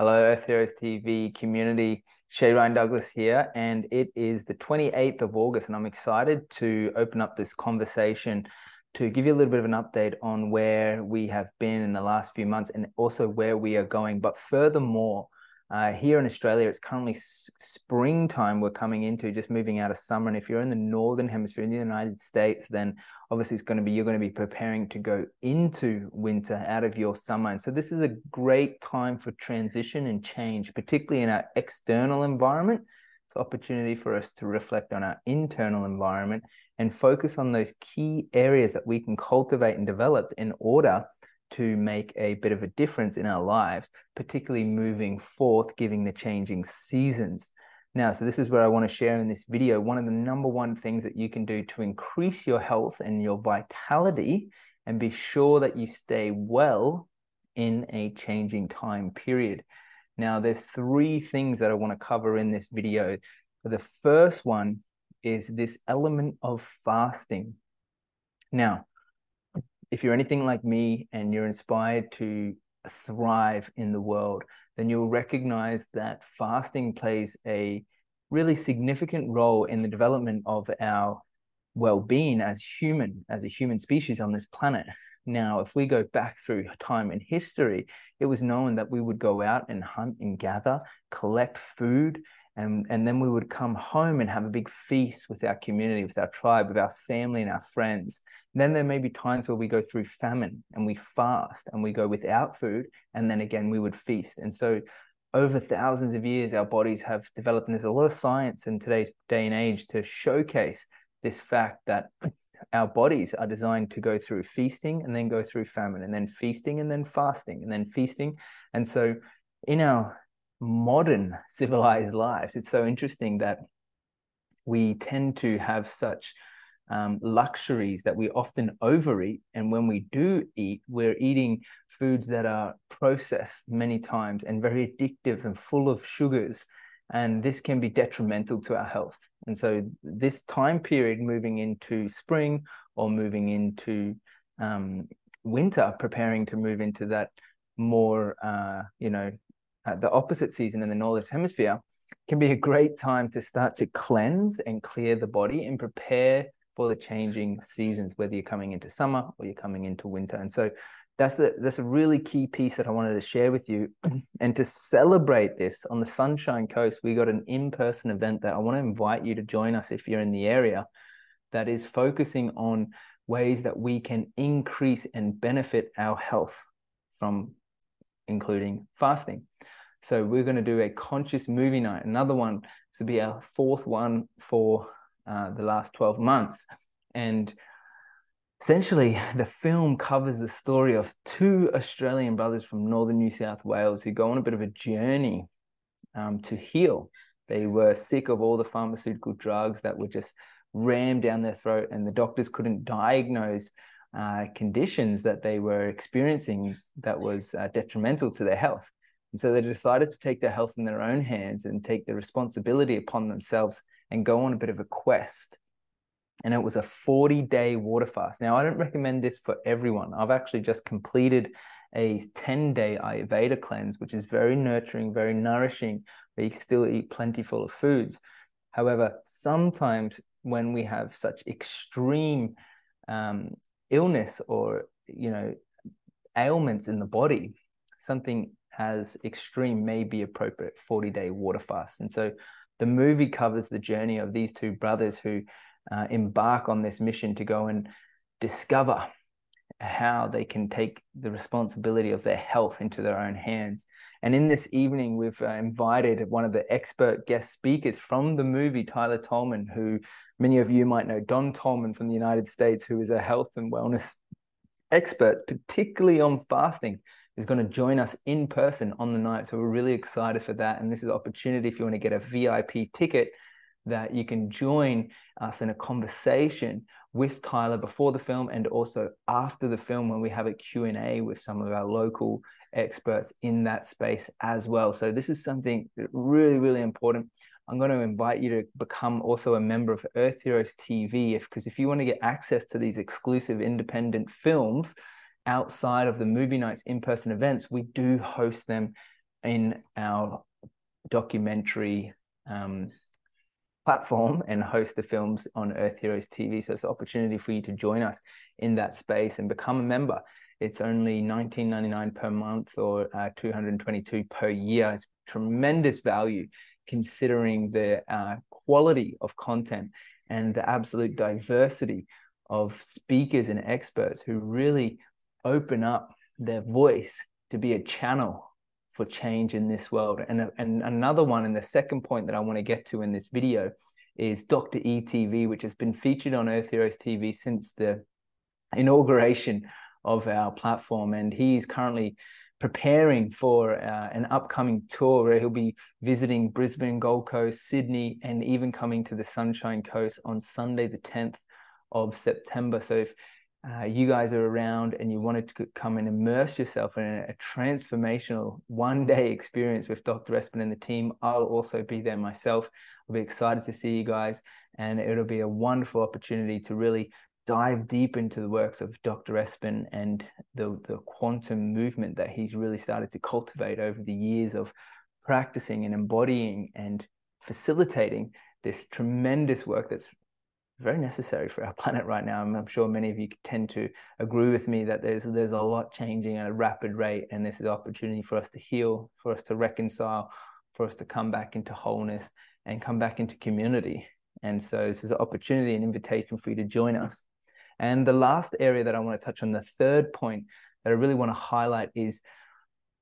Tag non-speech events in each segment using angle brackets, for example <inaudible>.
Hello, Earth Heroes TV community. Shay Ryan Douglas here, and it is the 28th of August, and I'm excited to open up this conversation to give you a little bit of an update on where we have been in the last few months and also where we are going. But furthermore, uh, here in Australia, it's currently springtime we're coming into, just moving out of summer. And if you're in the northern hemisphere in the United States, then obviously it's going to be you're going to be preparing to go into winter out of your summer. And so this is a great time for transition and change, particularly in our external environment. It's opportunity for us to reflect on our internal environment and focus on those key areas that we can cultivate and develop in order to make a bit of a difference in our lives, particularly moving forth, giving the changing seasons. Now, so this is what I want to share in this video. One of the number one things that you can do to increase your health and your vitality and be sure that you stay well in a changing time period. Now, there's three things that I want to cover in this video. The first one is this element of fasting. Now, if you're anything like me and you're inspired to thrive in the world, then you'll recognize that fasting plays a really significant role in the development of our well-being as human, as a human species on this planet. Now, if we go back through time in history, it was known that we would go out and hunt and gather, collect food, and and then we would come home and have a big feast with our community with our tribe with our family and our friends. And then there may be times where we go through famine and we fast and we go without food and then again we would feast. And so over thousands of years our bodies have developed and there's a lot of science in today's day and age to showcase this fact that <clears throat> our bodies are designed to go through feasting and then go through famine and then feasting and then fasting and then feasting. And so in our modern civilized lives. It's so interesting that we tend to have such um, luxuries that we often overeat. And when we do eat, we're eating foods that are processed many times and very addictive and full of sugars. And this can be detrimental to our health. And so, this time period moving into spring or moving into um, winter, preparing to move into that more, uh, you know, uh, the opposite season in the northern hemisphere can be a great time to start to cleanse and clear the body and prepare for the changing seasons whether you're coming into summer or you're coming into winter. And so that's a that's a really key piece that I wanted to share with you. <clears throat> And to celebrate this on the Sunshine Coast we got an in-person event that I want to invite you to join us if you're in the area that is focusing on ways that we can increase and benefit our health from including fasting so we're going to do a conscious movie night. Another one to be our fourth one for uh, the last 12 months. And essentially, the film covers the story of two Australian brothers from northern New South Wales who go on a bit of a journey um, to heal. They were sick of all the pharmaceutical drugs that were just rammed down their throat, and the doctors couldn't diagnose uh, conditions that they were experiencing that was uh, detrimental to their health. And so they decided to take their health in their own hands and take the responsibility upon themselves and go on a bit of a quest. And it was a 40 day water fast. Now, I don't recommend this for everyone. I've actually just completed a 10 day Ayurveda cleanse, which is very nurturing, very nourishing, but you still eat plentiful of foods. However, sometimes when we have such extreme um, illness or, you know, ailments in the body, something as extreme may be appropriate 40 day water fast. And so the movie covers the journey of these two brothers who uh, embark on this mission to go and discover how they can take the responsibility of their health into their own hands. And in this evening, we've uh, invited one of the expert guest speakers from the movie, Tyler Tolman, who many of you might know, Don Tolman from the United States, who is a health and wellness expert, particularly on fasting is going to join us in person on the night. So we're really excited for that. And this is an opportunity if you want to get a VIP ticket that you can join us in a conversation with Tyler before the film and also after the film when we have a Q&A with some of our local experts in that space as well. So this is something really, really important. I'm going to invite you to become also a member of Earth Heroes TV if because if you want to get access to these exclusive independent films, outside of the movie nights in person events, we do host them in our documentary um, platform and host the films on Earth Heroes TV. So it's an opportunity for you to join us in that space and become a member. It's only 19.99 per month or uh, 222 per year. It's tremendous value considering the uh, quality of content and the absolute diversity of speakers and experts who really open up their voice to be a channel for change in this world. And, and another one, and the second point that I want to get to in this video is Dr. ETV, which has been featured on Earth Heroes TV since the inauguration of our platform. And he's currently preparing for uh, an upcoming tour where he'll be visiting Brisbane, Gold Coast, Sydney, and even coming to the Sunshine Coast on Sunday, the 10th of September. So if uh, you guys are around and you wanted to come and immerse yourself in a, a transformational one day experience with Dr. Espen and the team, I'll also be there myself. I'll be excited to see you guys, and it'll be a wonderful opportunity to really dive deep into the works of Dr. Espen and the, the quantum movement that he's really started to cultivate over the years of practicing and embodying and facilitating this tremendous work that's very necessary for our <laughs> planet right now. I'm, I'm, sure many of you tend to agree with me that there's there's a lot changing at a rapid rate, and this is an opportunity for us to heal, for us to reconcile, for us to come back into wholeness and come back into community. And so this is an opportunity, an invitation for you to join us. And the last area that I want to touch on, the third point that I really want to highlight is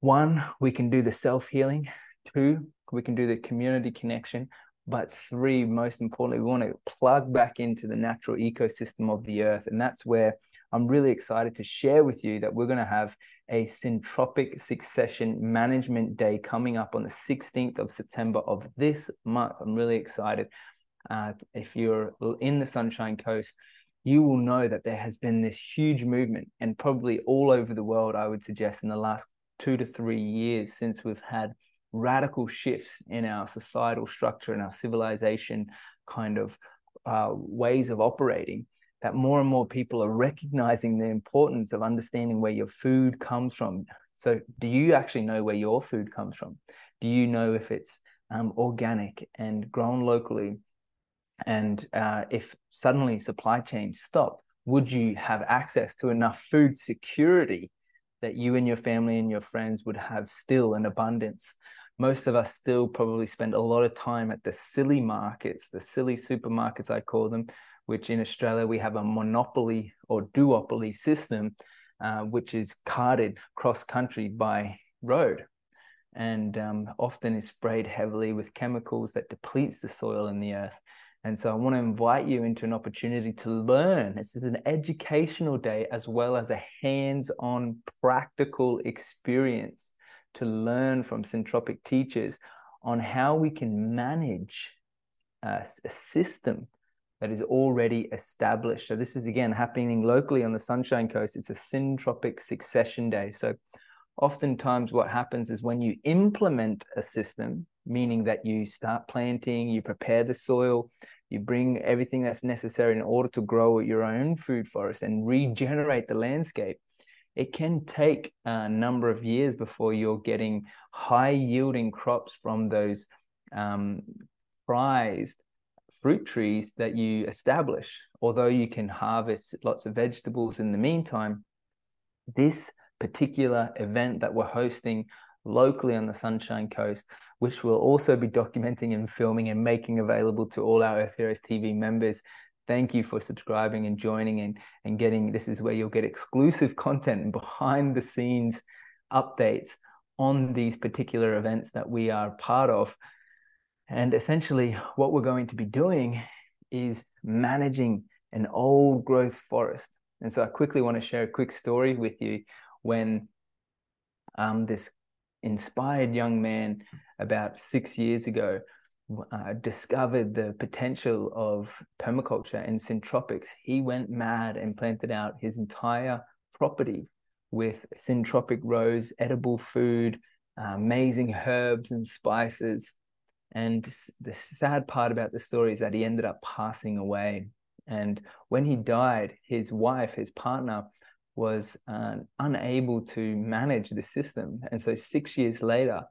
one, we can do the self healing. Two, we can do the community connection. But three, most importantly, we want to plug back into the natural ecosystem of the earth. And that's where I'm really excited to share with you that we're going to have a syntropic succession management day coming up on the 16th of September of this month. I'm really excited. Uh, if you're in the Sunshine Coast, you will know that there has been this huge movement, and probably all over the world, I would suggest, in the last two to three years since we've had radical shifts in our societal structure and our civilization kind of uh, ways of operating that more and more people are recognizing the importance of understanding where your food comes from. So do you actually know where your food comes from? Do you know if it's um, organic and grown locally? And uh, if suddenly supply chains stopped would you have access to enough food security that you and your family and your friends would have still an abundance most of us still probably spend a lot of time at the silly markets, the silly supermarkets, I call them, which in Australia we have a monopoly or duopoly system, uh, which is carted cross country by road and um, often is sprayed heavily with chemicals that depletes the soil and the earth. And so I want to invite you into an opportunity to learn. This is an educational day as well as a hands on practical experience to learn from syntropic teachers on how we can manage uh, a, a system that is already established. So this is again happening locally on the Sunshine Coast. It's a syntropic succession day. So oftentimes what happens is when you implement a system, meaning that you start planting, you prepare the soil, you bring everything that's necessary in order to grow your own food forest and regenerate the landscape it can take a number of years before you're getting high yielding crops from those um, prized fruit trees that you establish. Although you can harvest lots of vegetables in the meantime, this particular event that we're hosting locally on the Sunshine Coast, which we'll also be documenting and filming and making available to all our Earth TV members thank you for subscribing and joining and, and getting this is where you'll get exclusive content behind the scenes updates on these particular events that we are part of. And essentially, what we're going to be doing is managing an old growth forest. And so, I quickly want to share a quick story with you when um, this inspired young man about six years ago uh, discovered the potential of permaculture and syntropics, he went mad and planted out his entire property with syntropic rows, edible food, uh, amazing herbs and spices. And the sad part about the story is that he ended up passing away. And when he died, his wife, his partner, was uh, unable to manage the system. And so, six years later,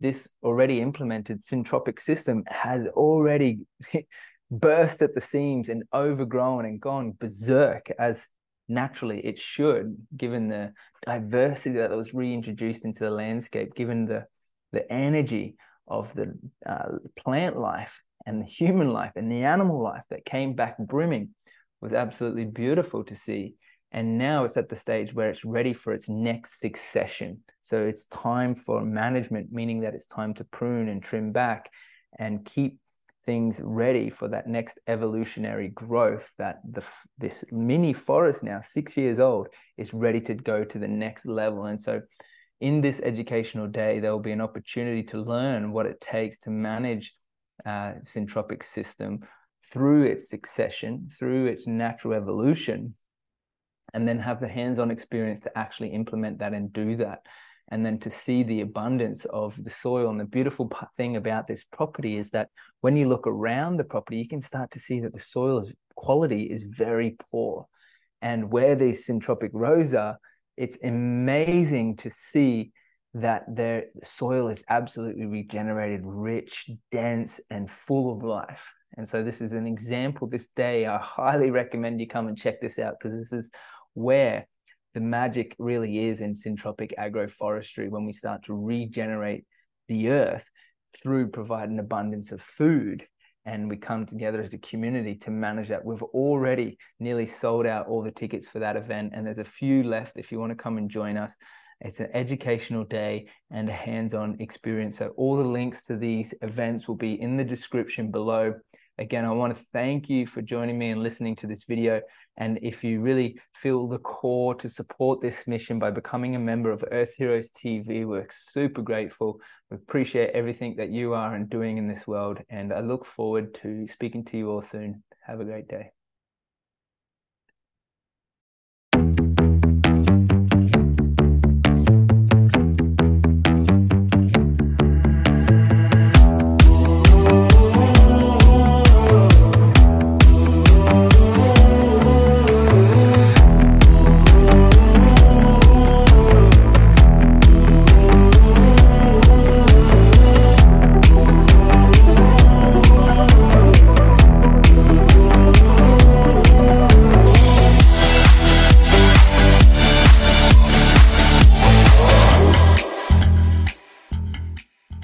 this already implemented syntropic system has already <laughs> burst at the seams and overgrown and gone berserk as naturally it should, given the diversity that was reintroduced into the landscape, given the the energy of the uh, plant life and the human life and the animal life that came back brimming was absolutely beautiful to see. And now it's at the stage where it's ready for its next succession. So it's time for management, meaning that it's time to prune and trim back and keep things ready for that next evolutionary growth that the this mini forest now 6 years old is ready to go to the next level and so in this educational day there will be an opportunity to learn what it takes to manage uh, syntropic system through its succession, through its natural evolution, and then have the hands-on experience to actually implement that and do that and then to see the abundance of the soil and the beautiful thing about this property is that when you look around the property you can start to see that the soil quality is very poor and where these syntropic rows are it's amazing to see that their soil is absolutely regenerated, rich, dense, and full of life. And so this is an example this day. I highly recommend you come and check this out because this is where the magic really is in syntropic agroforestry when we start to regenerate the earth through providing abundance of food and we come together as a community to manage that. We've already nearly sold out all the tickets for that event, and there's a few left if you want to come and join us. It's an educational day and a hands on experience. So, all the links to these events will be in the description below. Again, I want to thank you for joining me and listening to this video. And if you really feel the core to support this mission by becoming a member of Earth Heroes TV, we're super grateful. We appreciate everything that you are and doing in this world. And I look forward to speaking to you all soon. Have a great day.